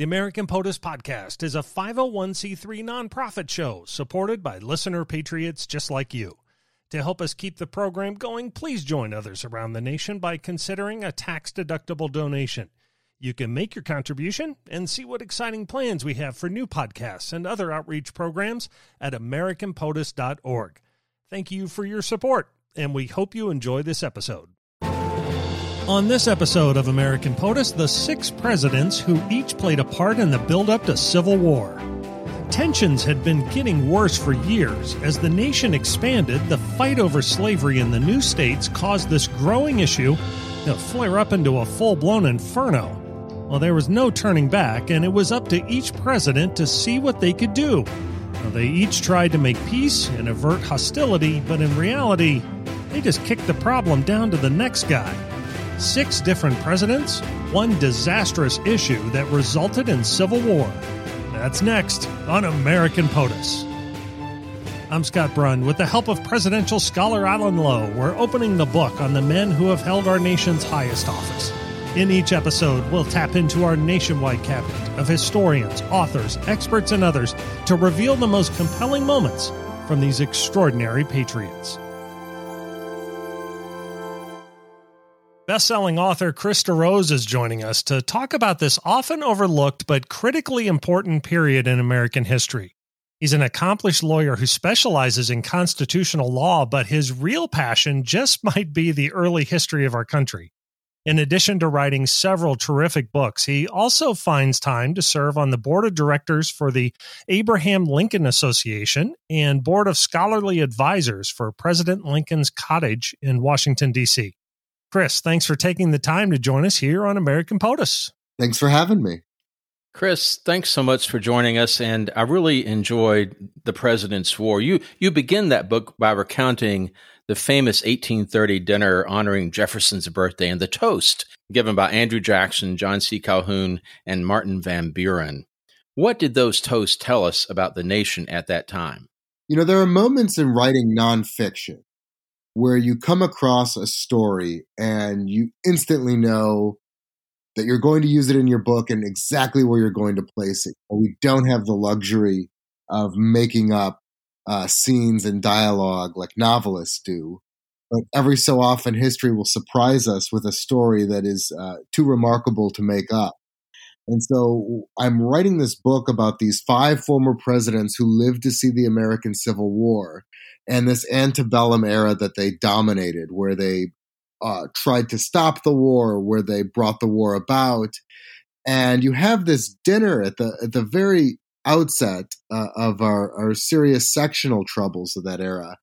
The American POTUS Podcast is a 501c3 nonprofit show supported by listener patriots just like you. To help us keep the program going, please join others around the nation by considering a tax deductible donation. You can make your contribution and see what exciting plans we have for new podcasts and other outreach programs at AmericanPOTUS.org. Thank you for your support, and we hope you enjoy this episode. On this episode of American POTUS, the six presidents who each played a part in the buildup to civil war. Tensions had been getting worse for years. As the nation expanded, the fight over slavery in the new states caused this growing issue to flare up into a full blown inferno. Well, there was no turning back, and it was up to each president to see what they could do. They each tried to make peace and avert hostility, but in reality, they just kicked the problem down to the next guy six different presidents, one disastrous issue that resulted in civil war. That's next on American POTUS. I'm Scott Brunn. With the help of presidential scholar Alan Lowe, we're opening the book on the men who have held our nation's highest office. In each episode, we'll tap into our nationwide cabinet of historians, authors, experts, and others to reveal the most compelling moments from these extraordinary patriots. Best-selling author Chris DeRose is joining us to talk about this often overlooked but critically important period in American history. He's an accomplished lawyer who specializes in constitutional law, but his real passion just might be the early history of our country. In addition to writing several terrific books, he also finds time to serve on the board of directors for the Abraham Lincoln Association and board of scholarly advisors for President Lincoln's Cottage in Washington, D.C. Chris, thanks for taking the time to join us here on American POTUS. Thanks for having me. Chris, thanks so much for joining us, and I really enjoyed the President's War. You you begin that book by recounting the famous 1830 dinner honoring Jefferson's birthday and the toast given by Andrew Jackson, John C. Calhoun, and Martin Van Buren. What did those toasts tell us about the nation at that time? You know, there are moments in writing nonfiction where you come across a story and you instantly know that you're going to use it in your book and exactly where you're going to place it. We don't have the luxury of making up uh, scenes and dialogue like novelists do. But every so often, history will surprise us with a story that is uh, too remarkable to make up. And so I'm writing this book about these five former presidents who lived to see the American Civil War and this antebellum era that they dominated, where they uh, tried to stop the war, where they brought the war about. And you have this dinner at the at the very outset uh, of our, our serious sectional troubles of that era.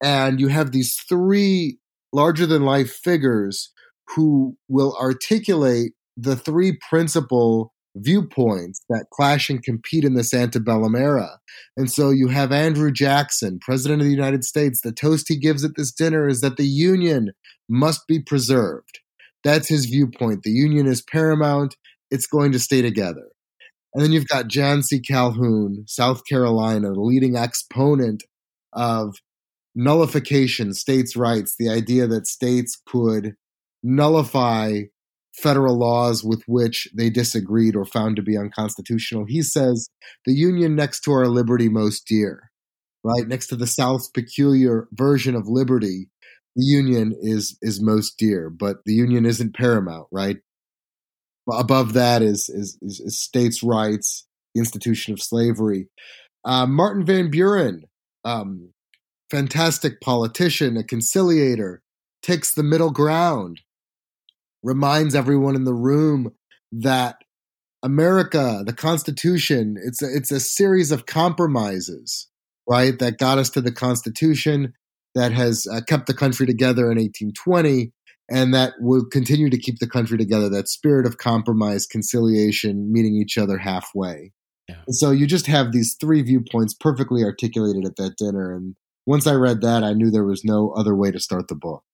And you have these three larger than life figures who will articulate the three principal viewpoints that clash and compete in this antebellum era. And so you have Andrew Jackson, President of the United States. The toast he gives at this dinner is that the Union must be preserved. That's his viewpoint. The Union is paramount, it's going to stay together. And then you've got John C. Calhoun, South Carolina, the leading exponent of nullification, states' rights, the idea that states could nullify federal laws with which they disagreed or found to be unconstitutional. He says the union next to our liberty most dear, right? Next to the South's peculiar version of liberty, the union is is most dear, but the union isn't paramount, right? Above that is is, is, is states' rights, the institution of slavery. Uh, Martin Van Buren, um, fantastic politician, a conciliator, takes the middle ground reminds everyone in the room that America, the Constitution, it's a, it's a series of compromises, right? That got us to the Constitution that has uh, kept the country together in 1820 and that will continue to keep the country together. That spirit of compromise, conciliation, meeting each other halfway. Yeah. And so you just have these three viewpoints perfectly articulated at that dinner. And once I read that, I knew there was no other way to start the book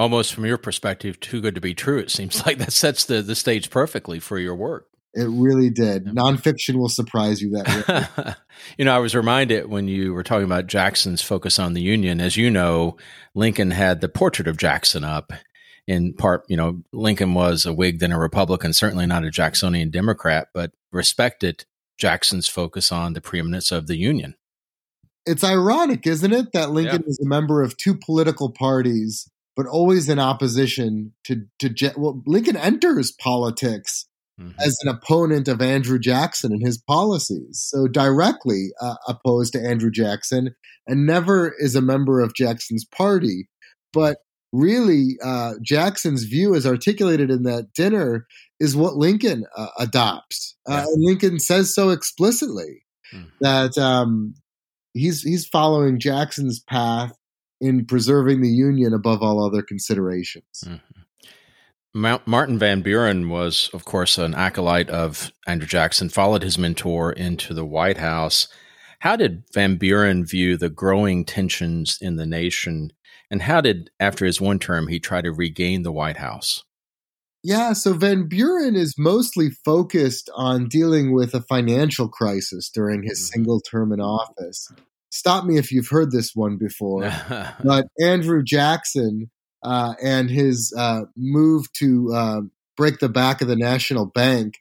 almost from your perspective too good to be true it seems like that sets the, the stage perfectly for your work. It really did. Nonfiction will surprise you that you know i was reminded when you were talking about jackson's focus on the union as you know lincoln had the portrait of jackson up. In part, you know, Lincoln was a Whig, then a Republican, certainly not a Jacksonian Democrat, but respected Jackson's focus on the preeminence of the Union. It's ironic, isn't it, that Lincoln yeah. was a member of two political parties, but always in opposition to to well, Lincoln enters politics mm-hmm. as an opponent of Andrew Jackson and his policies, so directly uh, opposed to Andrew Jackson, and never is a member of Jackson's party. But really, uh, Jackson's view, as articulated in that dinner, is what Lincoln uh, adopts. Uh, Lincoln says so explicitly mm-hmm. that um, he's he's following Jackson's path in preserving the Union above all other considerations. Mm-hmm. Martin Van Buren was, of course, an acolyte of Andrew Jackson, followed his mentor into the White House. How did Van Buren view the growing tensions in the nation? And how did, after his one term, he try to regain the White House? Yeah, so Van Buren is mostly focused on dealing with a financial crisis during his mm-hmm. single term in office. Stop me if you've heard this one before. but Andrew Jackson uh, and his uh, move to uh, break the back of the national bank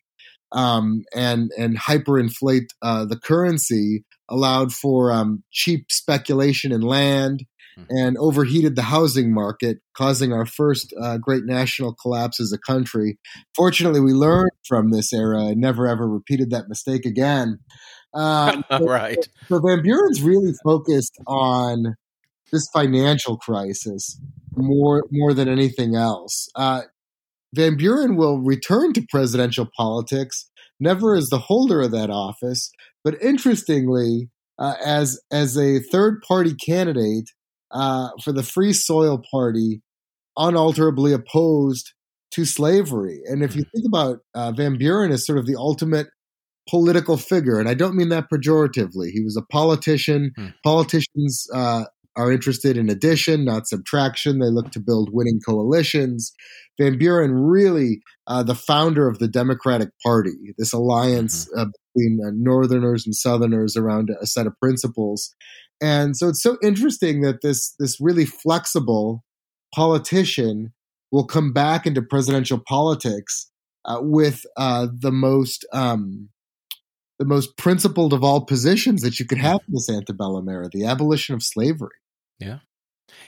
um, and and hyperinflate uh, the currency allowed for um, cheap speculation in land hmm. and overheated the housing market, causing our first uh, great national collapse as a country. Fortunately, we learned from this era and never ever repeated that mistake again. Um, right. So Van Buren's really focused on this financial crisis more more than anything else. Uh, Van Buren will return to presidential politics, never as the holder of that office, but interestingly, uh, as as a third party candidate uh, for the Free Soil Party, unalterably opposed to slavery. And if you hmm. think about uh, Van Buren as sort of the ultimate political figure, and I don't mean that pejoratively. He was a politician. Hmm. Politicians uh, are interested in addition, not subtraction. They look to build winning coalitions. Van Buren, really uh, the founder of the Democratic Party, this alliance mm-hmm. uh, between uh, Northerners and Southerners around a set of principles. And so it's so interesting that this this really flexible politician will come back into presidential politics uh, with uh, the most um, the most principled of all positions that you could have in this antebellum era, the abolition of slavery. Yeah.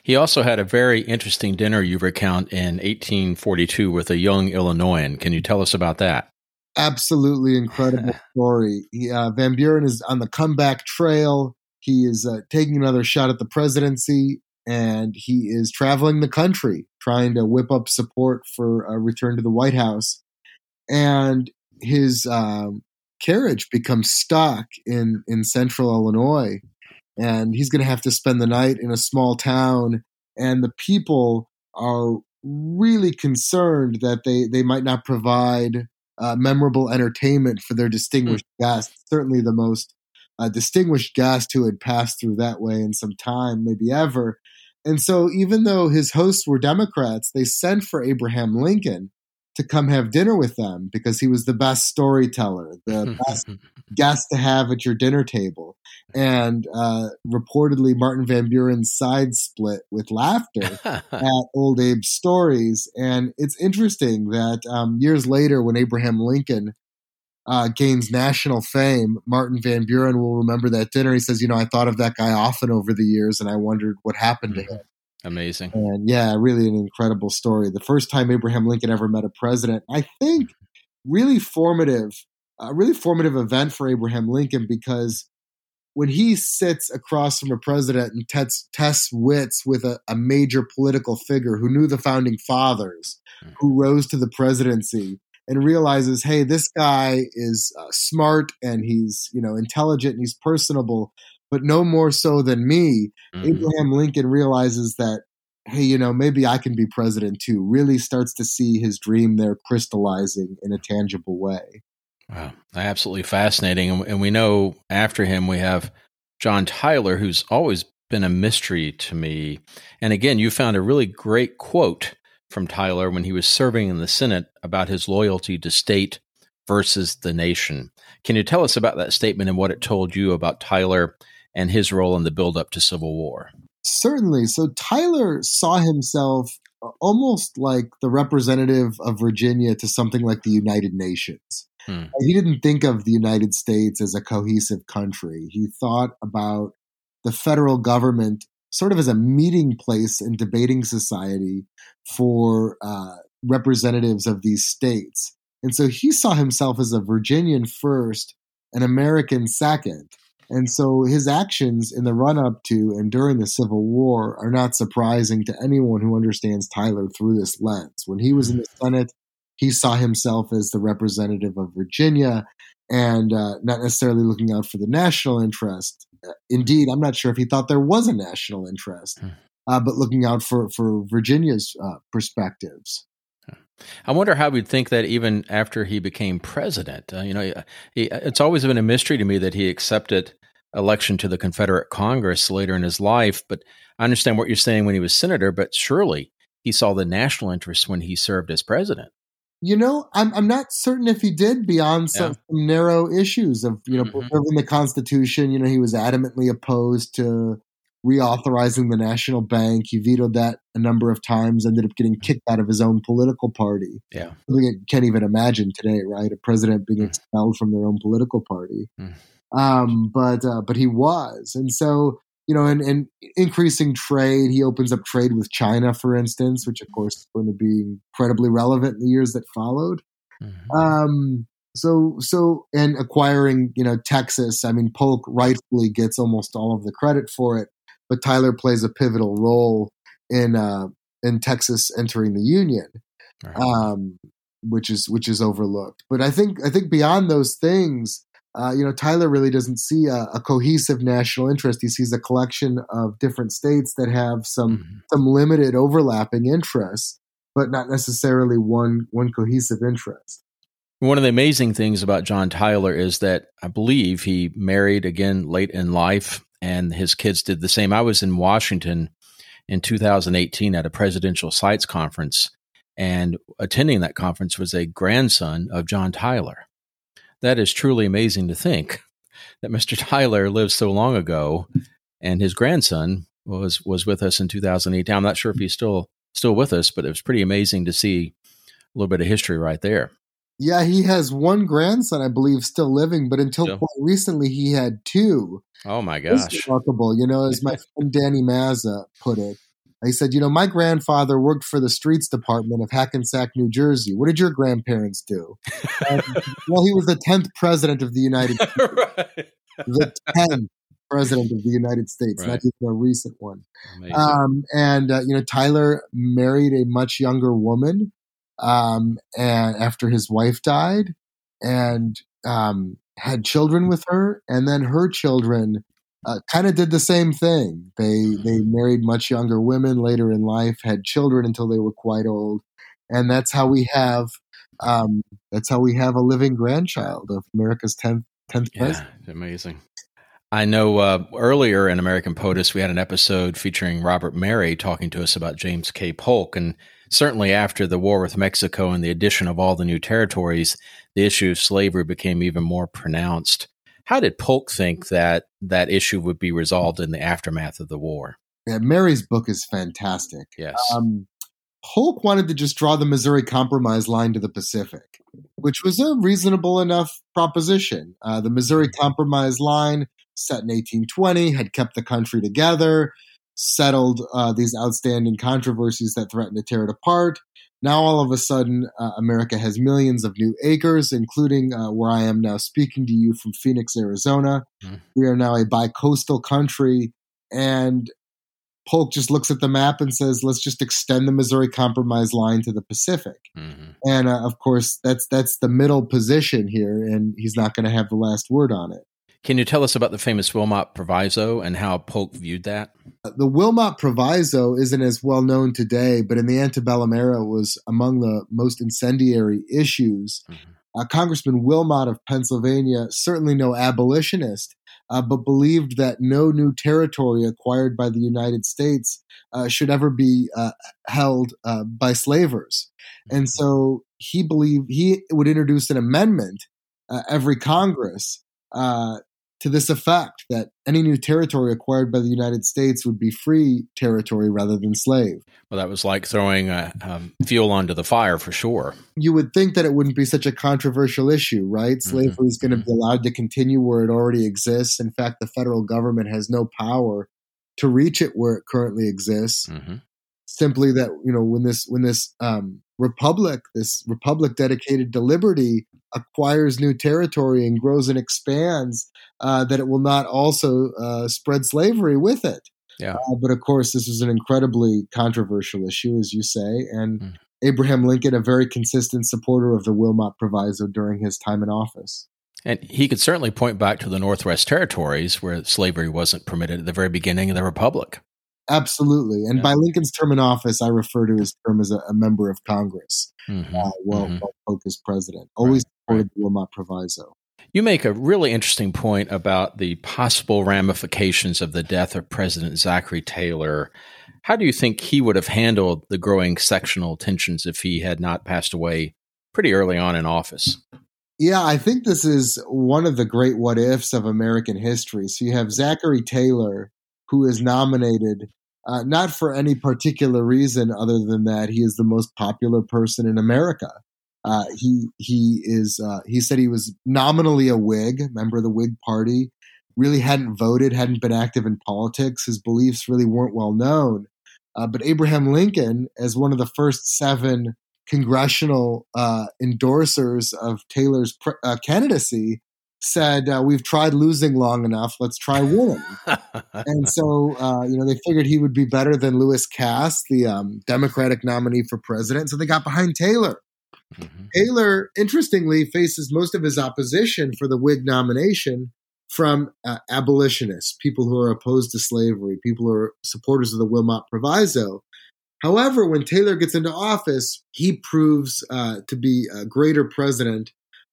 He also had a very interesting dinner you recount in 1842 with a young Illinoisan. Can you tell us about that? Absolutely incredible story. He, uh, Van Buren is on the comeback trail. He is uh, taking another shot at the presidency, and he is traveling the country trying to whip up support for a return to the White House. And his um, carriage becomes stuck in in central Illinois, and he's going to have to spend the night in a small town. And the people are really concerned that they they might not provide uh, memorable entertainment for their distinguished mm. guests. Certainly, the most uh, distinguished guest who had passed through that way in some time, maybe ever. And so, even though his hosts were Democrats, they sent for Abraham Lincoln to come have dinner with them because he was the best storyteller, the best guest to have at your dinner table. And uh, reportedly, Martin Van Buren side split with laughter at Old Abe's stories. And it's interesting that um, years later, when Abraham Lincoln uh, gains national fame, Martin Van Buren will remember that dinner. He says, You know, I thought of that guy often over the years and I wondered what happened to mm-hmm. him. Amazing. And yeah, really an incredible story. The first time Abraham Lincoln ever met a president, I think really formative, a really formative event for Abraham Lincoln because when he sits across from a president and tests, tests wits with a, a, major political figure who knew the founding fathers, mm-hmm. who rose to the presidency, and realizes, hey, this guy is uh, smart and he's you know intelligent and he's personable, but no more so than me. Mm-hmm. Abraham Lincoln realizes that, hey, you know, maybe I can be president too. Really starts to see his dream there crystallizing in a tangible way. Wow, absolutely fascinating. And we know after him we have John Tyler, who's always been a mystery to me. And again, you found a really great quote from Tyler when he was serving in the Senate about his loyalty to state versus the nation. Can you tell us about that statement and what it told you about Tyler and his role in the buildup to Civil War. Certainly. So Tyler saw himself almost like the representative of Virginia to something like the United Nations. Hmm. He didn't think of the United States as a cohesive country. He thought about the federal government sort of as a meeting place and debating society for uh, representatives of these states. And so he saw himself as a Virginian first, an American second. And so his actions in the run up to and during the Civil War are not surprising to anyone who understands Tyler through this lens. When he was in the Senate, he saw himself as the representative of Virginia and uh, not necessarily looking out for the national interest. Indeed, I'm not sure if he thought there was a national interest, hmm. uh, but looking out for, for Virginia's uh, perspectives. I wonder how we'd think that even after he became president. Uh, you know, he, it's always been a mystery to me that he accepted election to the Confederate Congress later in his life. But I understand what you're saying when he was senator, but surely he saw the national interest when he served as president. You know, I'm I'm not certain if he did beyond some, yeah. some narrow issues of you know mm-hmm. preserving the Constitution. You know, he was adamantly opposed to reauthorizing the national bank. He vetoed that a number of times, ended up getting kicked out of his own political party. Yeah. I can't even imagine today, right? A president being mm. expelled from their own political party. Mm. Um, but uh, but he was, and so you know, and, and increasing trade. He opens up trade with China, for instance, which of course is going to be incredibly relevant in the years that followed. Mm-hmm. Um, so so and acquiring you know Texas. I mean, Polk rightfully gets almost all of the credit for it, but Tyler plays a pivotal role in uh, in Texas entering the Union. Right. Um, which is which is overlooked. But I think I think beyond those things, uh, you know, Tyler really doesn't see a, a, cohesive national interest. He sees a collection of different states that have some mm-hmm. some limited overlapping interests, but not necessarily one one cohesive interest. One of the amazing things about John Tyler is that I believe he married again late in life, and his kids did the same. I was in Washington in 2018 at a presidential sites conference, and attending that conference was a grandson of John Tyler that is truly amazing to think that Mr. Tyler lived so long ago, and his grandson was was with us in 2008. I'm not sure if he's still still with us, but it was pretty amazing to see a little bit of history right there. Yeah, he has one grandson, I believe, still living, but until quite recently, he had two. Oh my gosh! It's remarkable, you know, as my friend Danny Mazza put it. He said, You know, my grandfather worked for the streets department of Hackensack, New Jersey. What did your grandparents do? well, he was the 10th president of the United States. right. The 10th president of the United States, right. not even a recent one. Um, and, uh, you know, Tyler married a much younger woman um, and after his wife died and um, had children with her. And then her children uh, kind of did the same thing. They they married much younger women later in life, had children until they were quite old, and that's how we have um, that's how we have a living grandchild of America's tenth tenth president. Amazing. I know uh, earlier in American POTUS, we had an episode featuring Robert Merry talking to us about James K. Polk. And certainly after the war with Mexico and the addition of all the new territories, the issue of slavery became even more pronounced. How did Polk think that that issue would be resolved in the aftermath of the war? Yeah, Merry's book is fantastic. Yes. Um, Polk wanted to just draw the Missouri Compromise line to the Pacific, which was a reasonable enough proposition. Uh, the Missouri. Compromise line, set in 1820, had kept the country together, settled uh, these outstanding controversies that threatened to tear it apart, now, all of a sudden, uh, America has millions of new acres, including uh, where I am now speaking to you from Phoenix, Arizona. Mm-hmm. We are now a bi-coastal country, and Polk just looks at the map and says, "Let's just extend the Missouri Compromise line to the Pacific." Mm-hmm. And uh, of course, that's that's the middle position here, and he's not going to have the last word on it. Can you tell us about the famous Wilmot Proviso and how Polk viewed that? The Wilmot Proviso isn't as well known today, but in the antebellum era it was among the most incendiary issues. Mm-hmm. Uh, Congressman Wilmot of Pennsylvania, certainly no abolitionist, uh, but believed that no new territory acquired by the United States uh, should ever be uh, held uh, by slavers. Mm-hmm. And so he believed he would introduce an amendment uh, every Congress uh, to this effect that any new territory acquired by the United States would be free territory rather than slave. Well, that was like throwing uh, um, fuel onto the fire for sure. You would think that it wouldn't be such a controversial issue, right? Mm-hmm. Slavery is going to be allowed to continue where it already exists. In fact, the federal government has no power to reach it where it currently exists. Mm-hmm. Simply that you know when this when this um, republic, this republic dedicated to liberty, acquires new territory and grows and expands, uh, that it will not also uh, spread slavery with it. Yeah. Uh, but of course, this is an incredibly controversial issue, as you say, and mm. Abraham Lincoln, a very consistent supporter of the Wilmot Proviso during his time in office. And he could certainly point back to the Northwest Territories where slavery wasn't permitted at the very beginning of the Republic. Absolutely. And yeah. by Lincoln's term in office, I refer to his term as a, a member of Congress mm-hmm. uh, while, mm-hmm. is president. Always right. supported the Wilmot Proviso. You make a really interesting point about the possible ramifications of the death of President Zachary Taylor. How do you think he would have handled the growing sectional tensions if he had not passed away pretty early on in office? Yeah, I think this is one of the great what ifs of American history. So you have Zachary Taylor, who is nominated uh, not for any particular reason other than that he is the most popular person in America. Uh, he he is uh, he said he was nominally a Whig, member of the Whig Party, really hadn't voted, hadn't been active in politics. His beliefs really weren't well known. Uh, but Abraham Lincoln, as one of the first seven congressional uh, endorsers of Taylor's pre- uh, candidacy, said, uh, "We've tried losing long enough. Let's try winning." and so, uh, you know, they figured he would be better than Lewis Cass, the um, Democratic nominee for president. So they got behind Taylor. Mm-hmm. Taylor, interestingly, faces most of his opposition for the Whig nomination from uh, abolitionists, people who are opposed to slavery, people who are supporters of the Wilmot Proviso. However, when Taylor gets into office, he proves uh, to be a greater president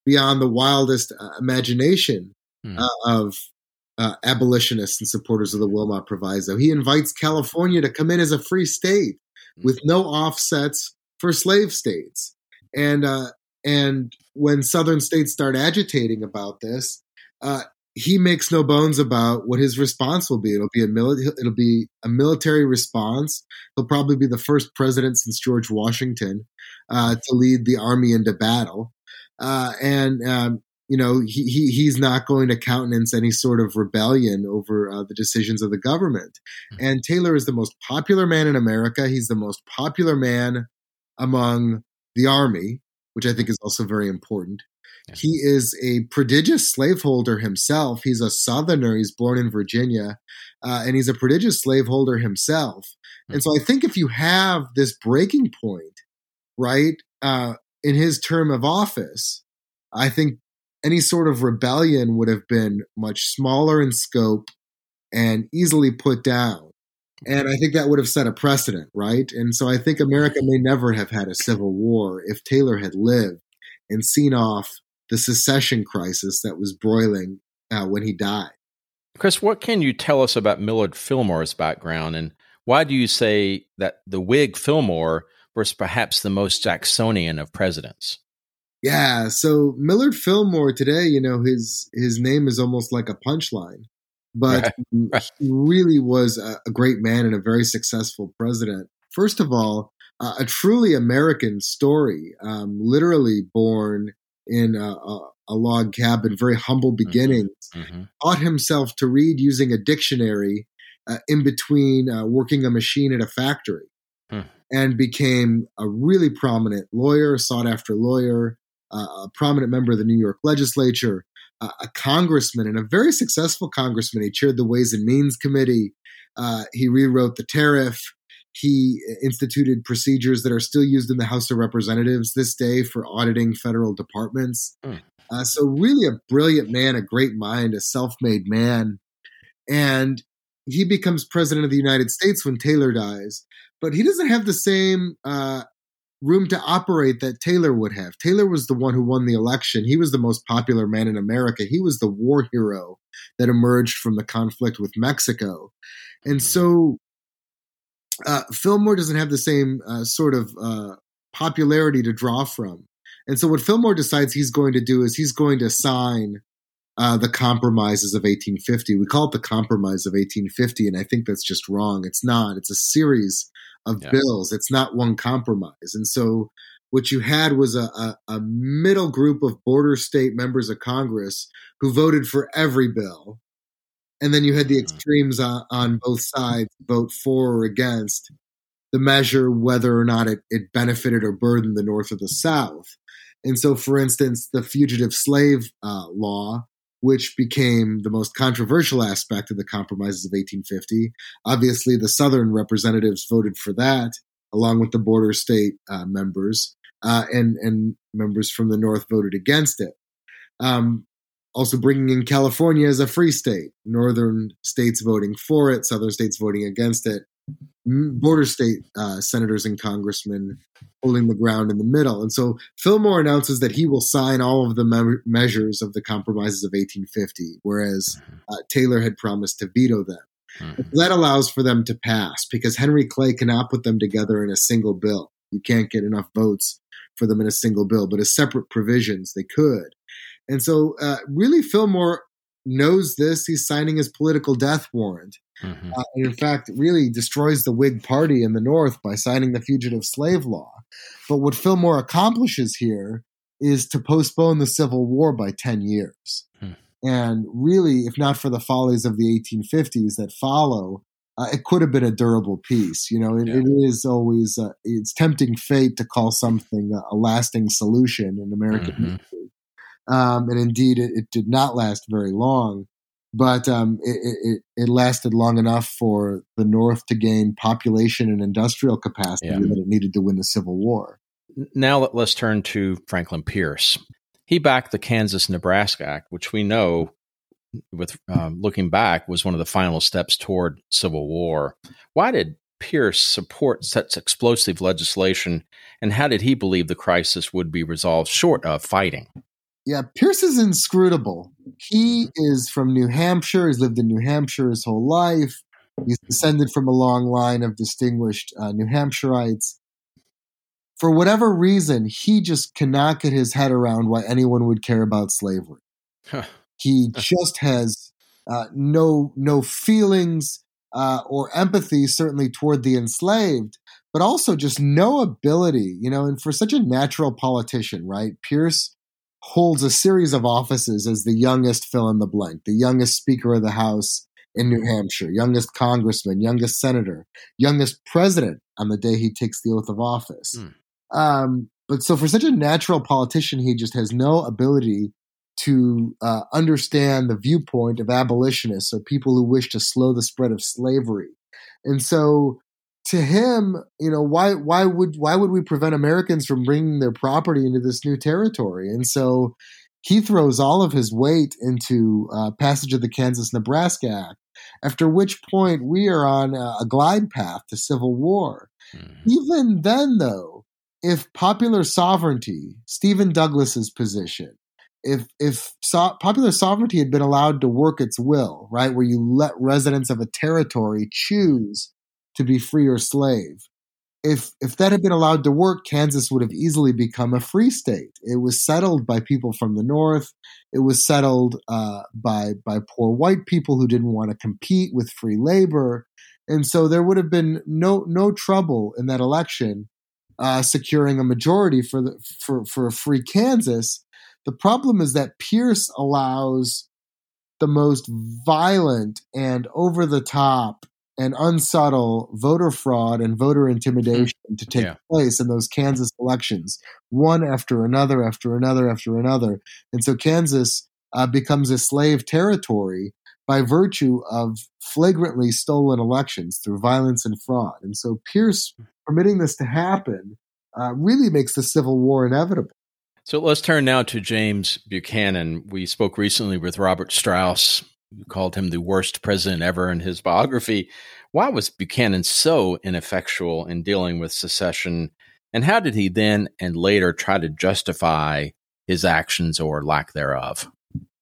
beyond the wildest uh, imagination mm. uh, of uh, abolitionists and supporters of the Wilmot Proviso. He invites California to come in as a free state mm. with no offsets for slave states. And uh, and when Southern states start agitating about this, uh, he makes no bones about what his response will be. It'll be a mili- it'll be a military response. He'll probably be the first president since George Washington uh, to lead the army into battle uh, and um, you know he, he he's not going to countenance any sort of rebellion over uh, the decisions of the government. Mm-hmm. And Taylor is the most popular man in America. He's the most popular man among the army, which I think is also very important. Yeah. He is a prodigious slaveholder himself. He's a Southerner. He's born in Virginia, uh, and he's a prodigious slaveholder himself. Mm-hmm. And so I think if you have this breaking point, right, uh, in his term of office, I think any sort of rebellion would have been much smaller in scope and easily put down. And I think that would have set a precedent, right? And so I think America may never have had a civil war if Taylor had lived and seen off the secession crisis that was broiling uh, when he died. Chris, what can you tell us about Millard Fillmore's background and why do you say that the Whig Fillmore was perhaps the most Jacksonian of presidents. Yeah, so Millard Fillmore today, you know, his his name is almost like a punchline, but right. he really was a, a, great man and a very successful president. First of all, uh, a truly American story, um, literally born in a, a, a, log cabin, very humble mm-hmm. beginnings. Mm-hmm. Taught himself to read using a dictionary uh, in between uh, working a machine at a factory and became a really prominent lawyer, sought after lawyer, uh, a prominent member of the New York legislature, uh, a congressman, and a very successful congressman. He chaired the Ways and Means Committee. Uh, he rewrote the tariff. He instituted procedures that are still used in the House of Representatives this day for auditing federal departments. Mm. so, really, a brilliant man, a great mind, a self made man. And he becomes president of the United States when Taylor dies but he doesn't have the same uh, room to operate that Taylor would have. Taylor was the one who won the election. He was the most popular man in America. He was the war hero that emerged from the conflict with Mexico. And so uh, Fillmore doesn't have the same uh, sort of uh, popularity to draw from. And so what Fillmore decides he's going to do is he's going to sign uh, the compromises of 1850. We call it the Compromise of 1850, and I think that's just wrong. It's not. It's a series of yeah. bills. It's not one compromise. And so what you had was a, a, a, middle group of border state members of Congress who voted for every bill. And then you had the mm-hmm. extremes on, on both sides vote for or against the measure, whether or not it, it benefited or burdened the North or the South. And so, for instance, the fugitive slave uh, law, which became the most controversial aspect of the compromises of 1850, obviously the Southern representatives voted for that, along with the border state uh, members, uh, and and members from the North voted against it. Um, also, bringing in California as a free state, northern states voting for it, southern states voting against it, border state uh, senators and congressmen holding the ground in the middle. And so Fillmore announces that he will sign all of the me- measures of the compromises of 1850, whereas mm-hmm. uh, Taylor had promised to veto them. Mm-hmm. That allows for them to pass because Henry Clay cannot put them together in a single bill. You can't get enough votes for them in a single bill, but as separate provisions, they could. And so, uh, really, Fillmore knows this. He's signing his political death warrant. Mm-hmm. Uh, and in fact, really destroys the Whig Party in the North by signing the Fugitive Slave Law. But what Fillmore accomplishes here is to postpone the Civil War by 10 years. Hmm. And really, if not for the follies of the 1850s that follow, uh, it could have been a durable peace. You know, it, yeah. it is always uh, it's tempting fate to call something a, a lasting solution in American mm-hmm. history, um, and indeed, it, it, did not last very long. But um, it, it, it, lasted long enough for the North to gain population and industrial capacity yeah. that it needed to win the Civil War. Now let's turn to Franklin Pierce. He backed the Kansas Nebraska Act, which we know with um, looking back was one of the final steps toward civil war. Why did Pierce support such explosive legislation, and how did he believe the crisis would be resolved short of fighting? Yeah, Pierce is inscrutable. He is from New Hampshire. He's lived in New Hampshire his whole life. He's descended from a long line of distinguished uh, New Hampshireites. For whatever reason, he just cannot get his head around why anyone would care about slavery. Huh. He just has uh, no no feelings uh, or empathy, certainly toward the enslaved, but also just no ability, you know. And for such a natural politician, right? Pierce holds a series of offices as the youngest fill in the blank, the youngest Speaker of the House in New Hampshire, youngest congressman, youngest senator, youngest president on the day he takes the oath of office. Mm. Um, but so for such a natural politician, he just has no ability to uh, understand the viewpoint of abolitionists or people who wish to slow the spread of slavery. And so to him, you know, why why would why would we prevent Americans from bringing their property into this new territory? And so he throws all of his weight into uh, passage of the Kansas Nebraska Act. After which point we are on a glide path to civil war. Mm. Even then, though, if popular sovereignty, Stephen Douglas's position, if if so- popular sovereignty had been allowed to work its will, right, where you let residents of a territory choose to be free or slave, if if that had been allowed to work, Kansas would have easily become a free state. It was settled by people from the north. It was settled uh, by by poor white people who didn't want to compete with free labor, and so there would have been no no trouble in that election uh, securing a majority for the for for a free Kansas the problem is that Pierce allows the most violent and over the top and unsubtle voter fraud and voter intimidation to take yeah. place in those Kansas elections, one after another, after another, after another. And so Kansas uh, becomes a slave territory by virtue of flagrantly stolen elections through violence and fraud. And so Pierce permitting this to happen uh, really makes the Civil War inevitable. So let's turn now to James Buchanan. We spoke recently with Robert Strauss, called him the worst president ever in his biography. Why was Buchanan so ineffectual in dealing with secession? And how did he then and later try to justify his actions or lack thereof?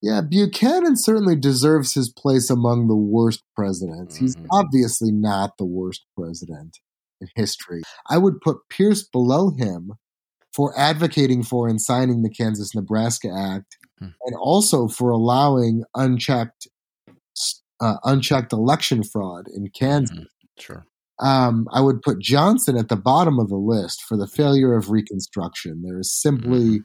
Yeah, Buchanan certainly deserves his place among the worst presidents. Mm-hmm. He's obviously not the worst president in history. I would put Pierce below him for advocating for and signing the Kansas Nebraska Act hmm. and also for allowing unchecked uh, unchecked election fraud in Kansas. Mm-hmm. Sure. Um, I would put Johnson at the bottom of the list for the failure of Reconstruction. There is simply mm-hmm.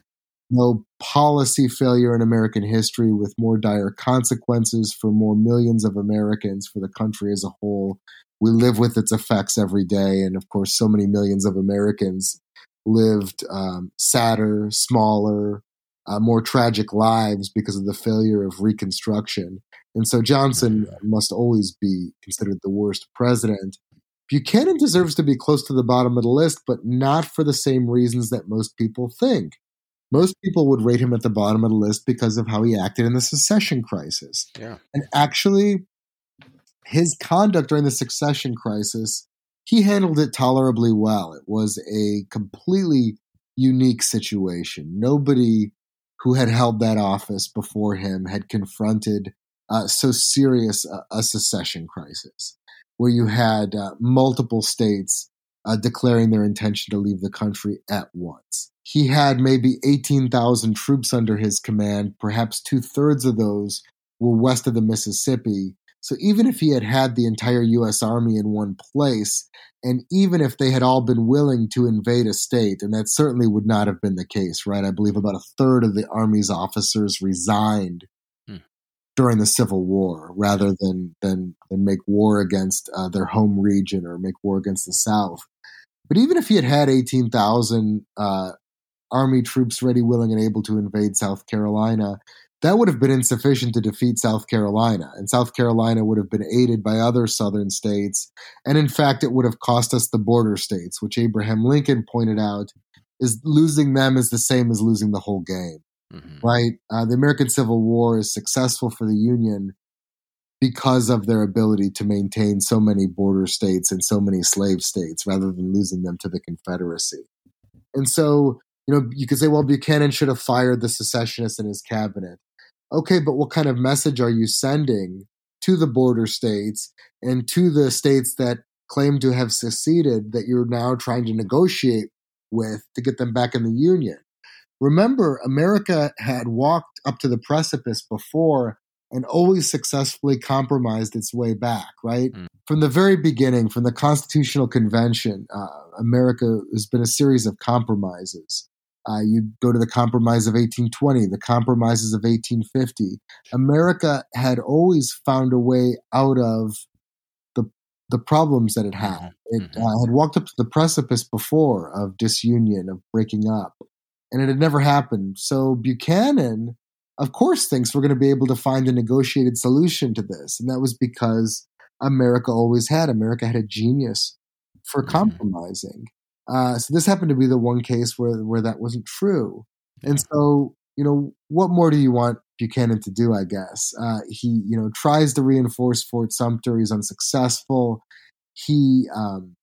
no policy failure in American history with more dire consequences for more millions of Americans, for the country as a whole. We live with its effects every day. And of course, so many millions of Americans lived um, sadder, smaller, uh, more tragic lives because of the failure of Reconstruction. And so Johnson must always be considered the worst president. Buchanan deserves to be close to the bottom of the list, but not for the same reasons that most people think. Most people would rate him at the bottom of the list because of how he acted in the secession crisis. Yeah. And actually, his conduct during the secession crisis, he handled it tolerably well. It was a completely unique situation. Nobody who had held that office before him had confronted uh, so serious a, a, secession crisis, where you had uh, multiple states uh, declaring their intention to leave the country at once. He had maybe 18,000 troops under his command. Perhaps two thirds of those were west of the Mississippi. So even if he had had the entire U.S. Army in one place, and even if they had all been willing to invade a state, and that certainly would not have been the case, right? I believe about a third of the Army's officers resigned during the Civil War rather than than than make war against uh, their home region or make war against the South. But even if he had had eighteen thousand uh, army troops ready, willing, and able to invade South Carolina, that would have been insufficient to defeat South Carolina. And South Carolina would have been aided by other southern states. And in fact, it would have cost us the border states, which Abraham Lincoln pointed out is losing them is the same as losing the whole game mm-hmm. right? Uh, the American Civil War is successful for the Union because of their ability to maintain so many border states and so many slave states rather than losing them to the Confederacy. And so, you know, you could say, well, Buchanan should have fired the secessionists in his cabinet. Okay, but what kind of message are you sending to the border states and to the states that claim to have seceded that you're now trying to negotiate with to get them back in the Union? Remember, America had walked up to the precipice before and always successfully compromised its way back, right? Mm. From the very beginning, from the Constitutional Convention, uh, America has been a series of compromises. Uh, you go to the Compromise of 1820, the Compromises of 1850. America had always found a way out of the the problems that it had. Mm-hmm. It mm-hmm. uh, had walked up to the precipice before of disunion, of breaking up and it had never happened. So Buchanan, of course, thinks we're going to be able to find a negotiated solution to this. And that was because America always had. America had a genius for mm-hmm. compromising. Uh, so this happened to be the one case where, where that wasn't true. And so, you know, what more do you want Buchanan to do, I guess? Uh, he, you know, tries to reinforce Fort Sumter. He's unsuccessful. He um,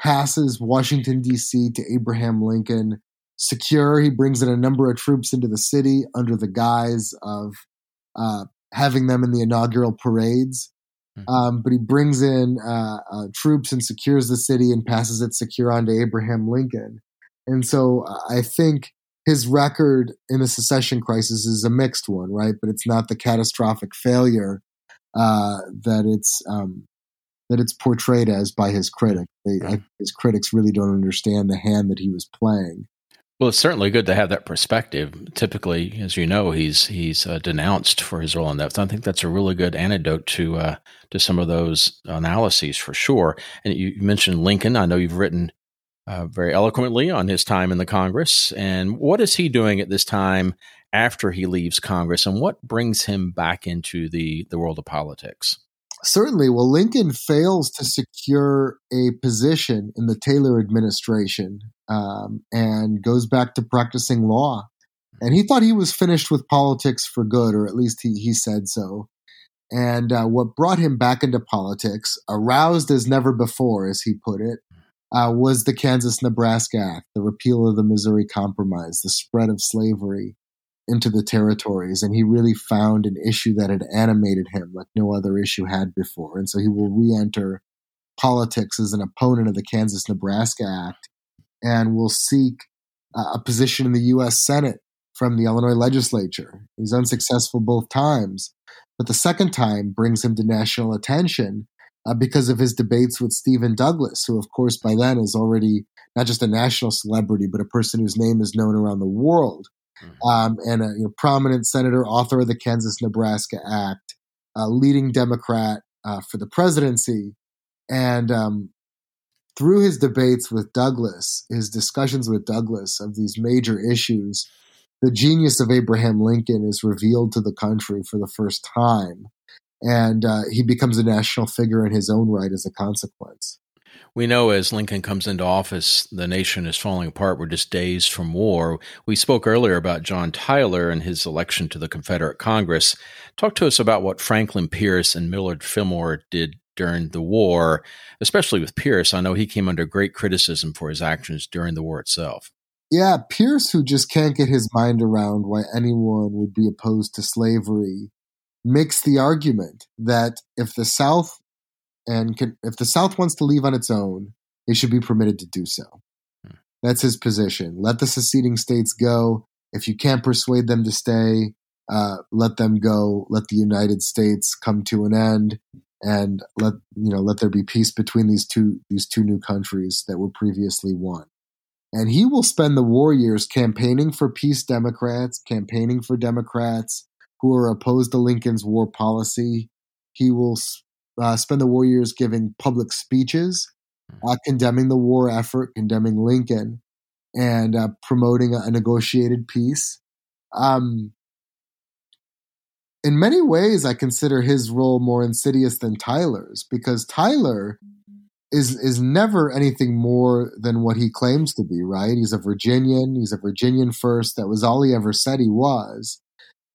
passes Washington, D.C. to Abraham Lincoln secure. He brings in a number of troops into the city under the guise of uh, having them in the inaugural parades. Mm-hmm. Um, but he brings in uh, uh, troops and secures the city and passes it secure on to Abraham Lincoln. And so uh, I think his record in the secession crisis is a mixed one, right? But it's not the catastrophic failure uh, that it's um, that it's portrayed as by his critics. They, I, his critics really don't understand the hand that he was playing. Well, it's certainly good to have that perspective. Typically, as you know, he's he's uh, denounced for his role in that. So I think that's a really good antidote to uh, to some of those analyses for sure. And you mentioned Lincoln. I know you've written uh, very eloquently on his time in the Congress. And what is he doing at this time after he leaves Congress, and what brings him back into the the world of politics? Certainly. Well, Lincoln fails to secure a position in the Taylor administration um, and goes back to practicing law. And he thought he was finished with politics for good, or at least he, he said so. And uh, what brought him back into politics, aroused as never before, as he put it, uh, was the Kansas Nebraska Act, the repeal of the Missouri Compromise, the spread of slavery into the territories. And he really found an issue that had animated him like no other issue had before. And so he will re enter politics as an opponent of the Kansas Nebraska Act and will seek uh, a position in the U.S. Senate from the Illinois legislature. He's unsuccessful both times, but the second time brings him to national attention uh, because of his debates with Stephen Douglas, who, of course, by then is already not just a national celebrity, but a person whose name is known around the world, mm-hmm. um, and a you know, prominent senator, author of the Kansas Nebraska Act, a leading Democrat uh, for the presidency. And um, through his debates with Douglas, his discussions with Douglas of these major issues, the genius of Abraham Lincoln is revealed to the country for the first time. And uh, he becomes a national figure in his own right as a consequence. We know as Lincoln comes into office, the nation is falling apart. We're just days from war. We spoke earlier about John Tyler and his election to the Confederate Congress. Talk to us about what Franklin Pierce and Millard Fillmore did during the war, especially with Pierce. I know he came under great criticism for his actions during the war itself. Yeah, Pierce, who just can't get his mind around why anyone would be opposed to slavery, makes the argument that if the South and can, if the South wants to leave on its own, it should be permitted to do so. Hmm. That's his position. Let the seceding states go. If you can't persuade them to stay, uh, let them go. Let the United States come to an end, and let you know let there be peace between these two these two new countries that were previously one. And he will spend the war years campaigning for peace Democrats, campaigning for Democrats who are opposed to Lincoln's war policy. He will uh, spend the war years giving public speeches, hmm. uh, condemning the war effort, condemning Lincoln, and uh, promoting a, a, negotiated peace. Um, in many ways, I consider his role more insidious than Tyler's because Tyler is is never anything more than what he claims to be. Right? He's a Virginian. He's a Virginian first. That was all he ever said he was.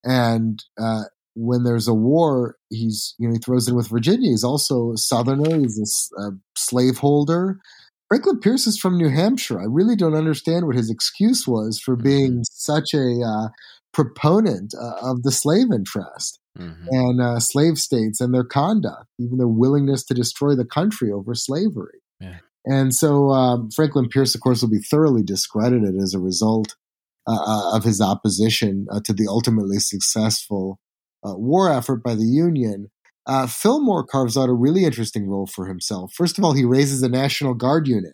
And uh, when there's a war, he's you know he throws in with Virginia. He's also a Southerner. He's a, a slaveholder. Franklin Pierce is from New Hampshire. I really don't understand what his excuse was for mm-hmm. being such a uh, proponent uh, of the slave interest mm-hmm. and uh, slave states and their conduct, even their willingness to destroy the country over slavery. Yeah. And so um, Franklin Pierce, of course, will be thoroughly discredited as a result uh, uh, of his opposition uh, to the ultimately successful uh, war effort by the Union, uh, Fillmore carves out a really interesting role for himself. First of all, he raises a National Guard unit.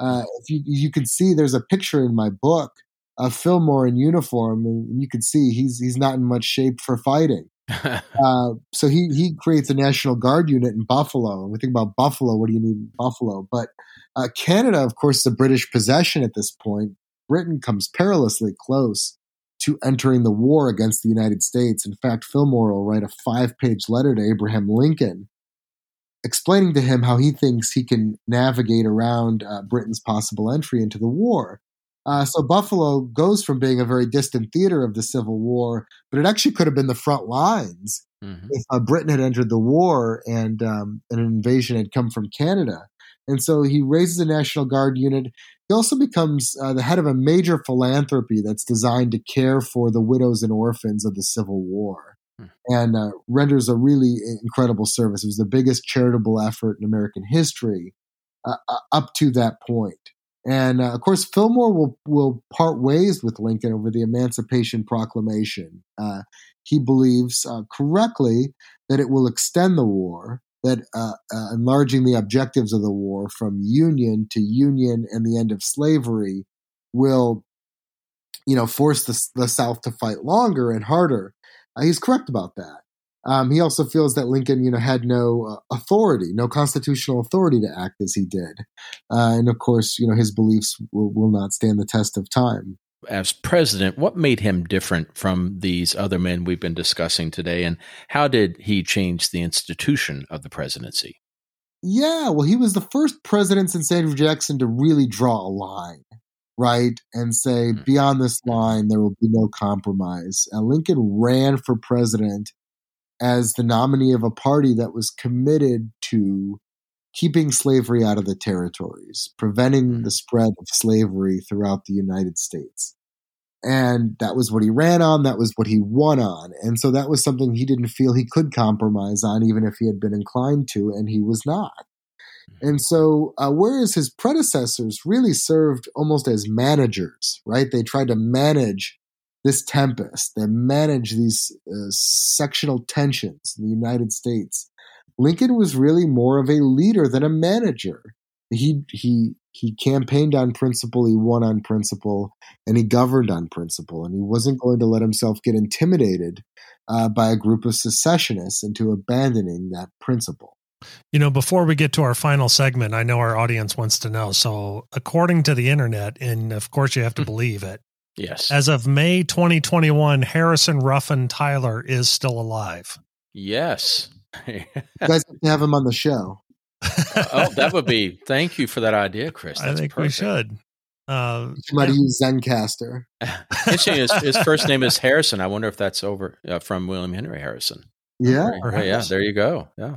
Uh, if you you can see, there's a picture in my book of Fillmore in uniform, and you can see he's he's not in much shape for fighting. uh, so he he creates a National Guard unit in Buffalo. And we think about Buffalo. What do you need in Buffalo? But uh, Canada, of course, is a British possession at this point. Britain comes perilously close to entering the war against the United States. In fact, Fillmore will write a five page letter to Abraham Lincoln explaining to him how he thinks he can navigate around uh, Britain's possible entry into the war. Uh, so Buffalo goes from being a very distant theater of the Civil War, but it actually could have been the front lines mm-hmm. if uh, Britain had entered the war and um, an invasion had come from Canada. And so he raises a National Guard unit. He also becomes uh, the head of a major philanthropy that's designed to care for the widows and orphans of the Civil War hmm. and uh, renders a really incredible service. It was the biggest charitable effort in American history uh, uh up to that point. And uh, of course, Fillmore will, will part ways with Lincoln over the Emancipation Proclamation. Uh, he believes correctly that it will extend the war that uh, uh, enlarging the objectives of the war from union to union and the end of slavery will, you know, force the, the South to fight longer and harder. Uh, he's correct about that. Um, he also feels that Lincoln, you know, had no uh, authority, no constitutional authority to act as he did, uh, and of course, you know, his beliefs will, will not stand the test of time as president, what made him different from these other men we've been discussing today, and how did he change the institution of the presidency? Yeah, well, he was the first president since Andrew Jackson to really draw a line, right? And say, mm-hmm. beyond this line, there will be no compromise. And Lincoln ran for president as the nominee of a party that was committed to keeping slavery out of the territories, preventing mm. the spread of slavery throughout the United States. And that was what he ran on. That was what he won on. And so that was something he didn't feel he could compromise on, even if he had been inclined to, and he was not. Mm. And so, uh, whereas his predecessors really served almost as managers, right? They tried to manage this tempest, that manage these uh, sectional tensions in the United States, Lincoln was really more of a leader than a manager. He he he campaigned on principle, he won on principle, and he governed on principle, and he wasn't going to let himself get intimidated uh, by a group of secessionists into abandoning that principle. You know, before we get to our final segment, I know our audience wants to know. So, according to the internet, and of course you have to believe it, Yes. as of May 2021, Harrison Ruffin Tyler is still alive. yes. You guys have to have him on the show. oh, that would be. Thank you for that idea, Chris. I That's think we should. Uh, You might use Zencastr. Interesting. His, his first name is Harrison. I wonder if that's over uh, from William Henry Harrison. Yeah. Oh, yeah, there you go. Yeah.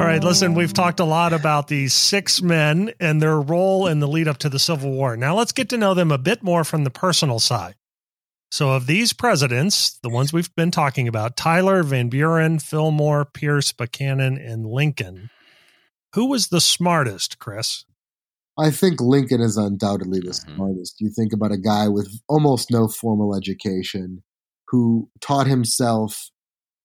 All right, listen, we've talked a lot about these six men and their role in the lead up to the Civil War. Now let's get to know them a bit more from the personal side. So, of these presidents, the ones we've been talking about Tyler, Van Buren, Fillmore, Pierce, Buchanan, and Lincoln, who was the smartest, Chris? I think Lincoln is undoubtedly the Mhm. smartest. You think about a guy with almost no formal education who taught himself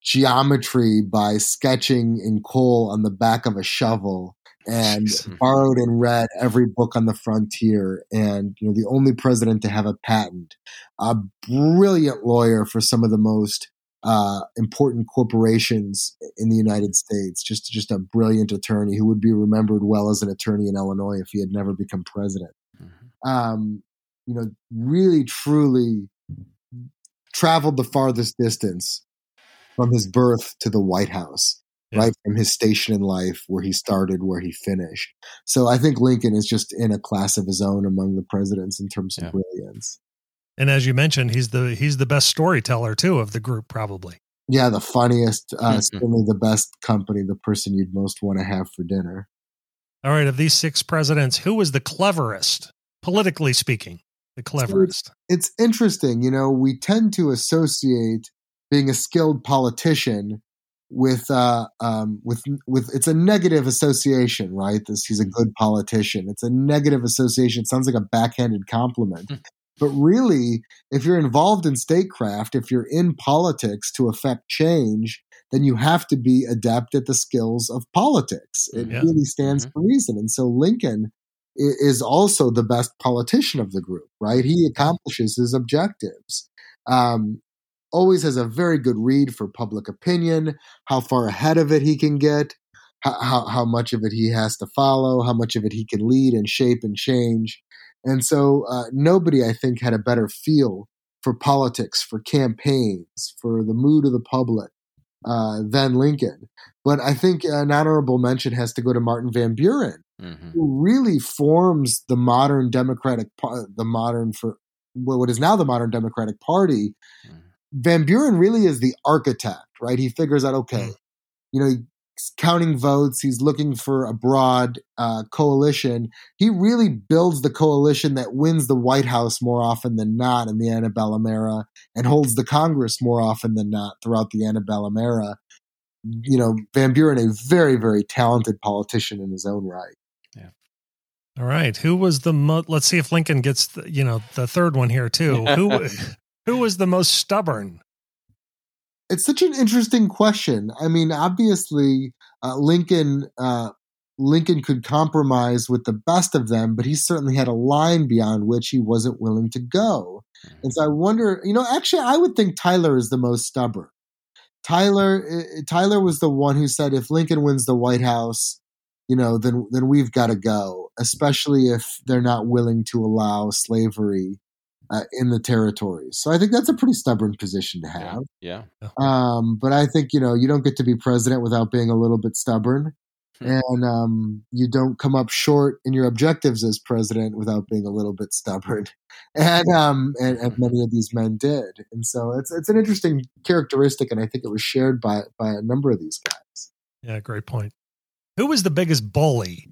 geometry by sketching in coal on the back of a shovel and borrowed and read every book on the frontier and you know the only president to have a patent a brilliant lawyer for some of the most uh, important corporations in the United States. Just just a brilliant attorney who would be remembered well as an attorney in Illinois if he had never become president. Mhm. Um, you know, really truly traveled the farthest distance from his birth to the White House. Yeah. Right from his station in life, where he started, where he finished. So I think Lincoln is just in a class of his own among the presidents in terms of Yeah. brilliance. And as you mentioned, he's the he's the best storyteller too of the group, probably. Yeah, the funniest, uh, Mhm. certainly the best company, the person you'd most want to have for dinner. All right, of these six presidents, who was the cleverest, politically speaking? The cleverest. It's interesting, you know, we tend to associate being a skilled politician with uh um with with it's a negative association right? This he's a good politician. It's a negative association. It sounds like a backhanded compliment. Hmm. but really if you're involved in statecraft if you're in politics to affect change then you have to be adept at the skills of politics. It Yeah. really stands Mhm. to reason. And so lincoln is also the best politician of the group right? He accomplishes his objectives. Um always has a very good read for public opinion, how far ahead of it he can get, how, how, much of it he has to follow, how much of it he can lead and shape and change. And so uh, nobody, I think, had a better feel for politics, for campaigns, for the mood of the public uh, than Lincoln. But I think an honorable mention has to go to Martin Van Buren, Mhm. who really forms the modern Democratic, the modern for what is now the modern Democratic Party Mhm. Van Buren really is the architect, right? He figures out, okay, you know, he's counting votes, he's looking for a broad uh, coalition. He really builds the coalition that wins the White House more often than not in the antebellum era and holds the Congress more often than not throughout the antebellum era. You know, Van Buren, a very, very talented politician in his own right. Yeah. All right, who was the mo- let's see if Lincoln gets the, you know the third one here too. who who was the most stubborn? it's such an interesting question. I mean, obviously, uh, Lincoln uh, Lincoln could compromise with the best of them, but he certainly had a line beyond which he wasn't willing to go. And so I wonder, you know, actually, I would think Tyler is the most stubborn. Tyler uh, Tyler was the one who said, if Lincoln wins the White House, you know, then then we've got to go, especially if they're not willing to allow slavery uh, in the territories. So I think that's a pretty stubborn position to have. Yeah. Um, but I think you know you don't get to be president without being a little bit stubborn, Hmm. and um, you don't come up short in your objectives as president without being a little bit stubborn, and um, and, and many of these men did, and so it's it's an interesting characteristic, and I think it was shared by by a number of these guys. Yeah, great point. Who was the biggest bully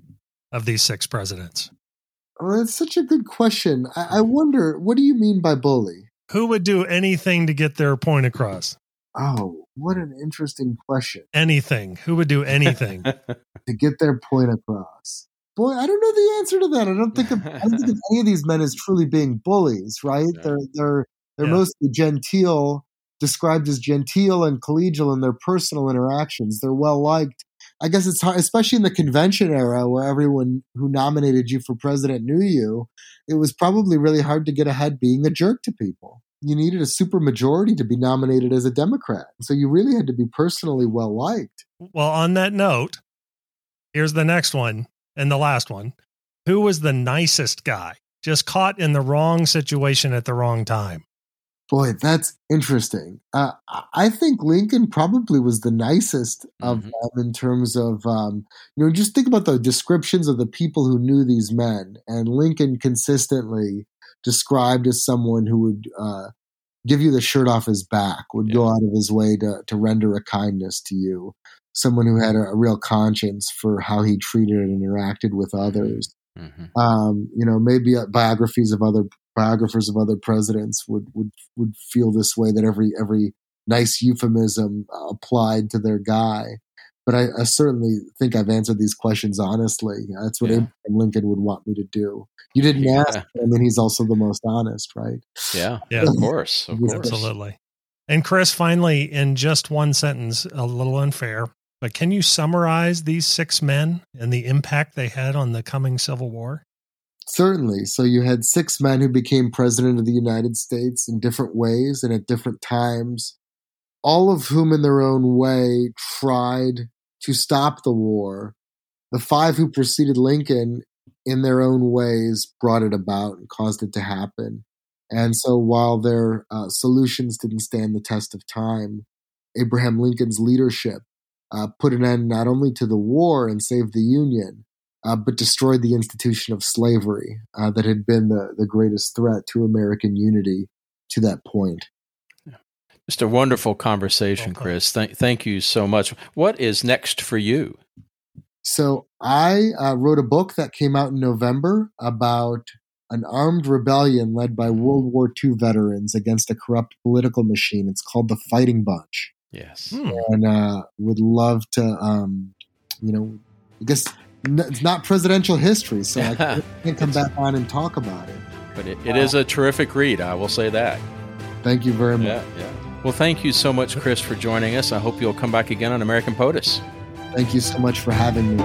of these six presidents? Oh, that's such a good question. I, I hmm. wonder, what do you mean by bully? Who would do anything to get their point across? Oh, what an interesting question Anything. Who would do anything? to get their point across. Boy, I don't know the answer to that. I don't think of, I don't think of any of these men as truly being bullies, right? Yeah. They're they're they're yeah. mostly genteel, described as genteel and collegial in their personal interactions. They're well liked. I guess it's hard, especially in the convention era where everyone who nominated you for president knew you. It was probably really hard to get ahead being a jerk to people. You needed a super majority to be nominated as a Democrat. So you really had to be personally well liked. Well, on that note, here's the next one and the last one. Who was the nicest guy? Just caught in the wrong situation at the wrong time. Boy, that's interesting. Uh, I think Lincoln probably was the nicest of mm-hmm. them in terms of, um, you know, just think about the descriptions of the people who knew these men. And Lincoln consistently described as someone who would uh, give you the shirt off his back, would yeah. go out of his way to, to render a kindness to you, someone who had a, a real conscience for how he treated and interacted with mm-hmm. others. Mm-hmm. Um, you know, maybe uh, biographies of other biographers of other presidents would would would feel this way that every every nice euphemism uh, applied to their guy. But I, I, certainly think I've answered these questions honestly. That's what yeah. Abraham Lincoln would want me to do. You didn't yeah. ask, I mean, he's also the most honest, right? Yeah, yeah, of course, of course. absolutely. And Chris, finally, in just one sentence, a little unfair, but can you summarize these six men and the impact they had on the coming Civil War? Certainly. So you had six men who became president of the United States in different ways and at different times, all of whom, in their own way, tried to stop the war. The five who preceded Lincoln, in their own ways, brought it about and caused it to happen. And so while their uh, solutions didn't stand the test of time, Abraham Lincoln's leadership uh, put an end not only to the war and saved the Union, uh, but destroyed the institution of slavery uh, that had been the, the greatest threat to American unity to that point. Just a wonderful conversation, Chris. Th- thank you so much. What is next for you? So, I uh, wrote a book that came out in November about an armed rebellion led by World War II veterans against a corrupt political machine. It's called the Fighting Bunch. Yes. Hmm. And uh, would love to, um, you know, I guess it's not presidential history, so I can't come back on and talk about it. But it, it uh, is a terrific read, I will say that. Thank you very much. Yeah, yeah. Well, thank you so much, Chris, for joining us. I hope you'll come back again on American POTUS. Thank you so much for having me.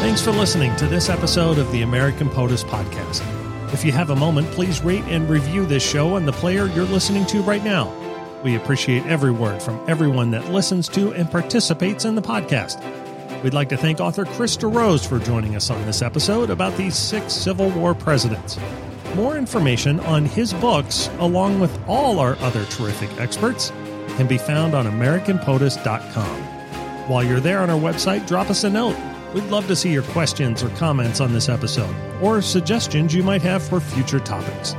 Thanks for listening to this episode of the American POTUS podcast. If you have a moment, please rate and review this show on the player you're listening to right now. We appreciate every word from everyone that listens to and participates in the podcast. We'd like to thank author Chris DeRose for joining us on this episode about these six Civil War presidents. More information on his books, along with all our other terrific experts, can be found on AmericanPOTUS.com. While you're there on our website, drop us a note We'd love to see your questions or comments on this episode, or suggestions you might have for future topics.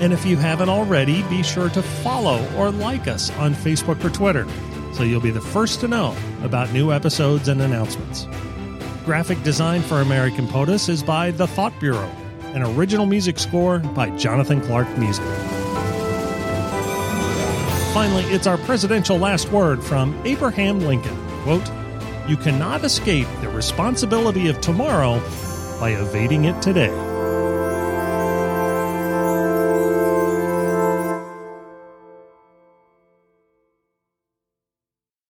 And if you haven't already, be sure to follow or like us on Facebook or Twitter so you'll be the first to know about new episodes and announcements. Graphic design for American POTUS is by The Thought Bureau, an original music score by Jonathan Clark Music. Finally, it's our presidential last word from Abraham Lincoln. Quote, you cannot escape the responsibility of tomorrow by evading it today.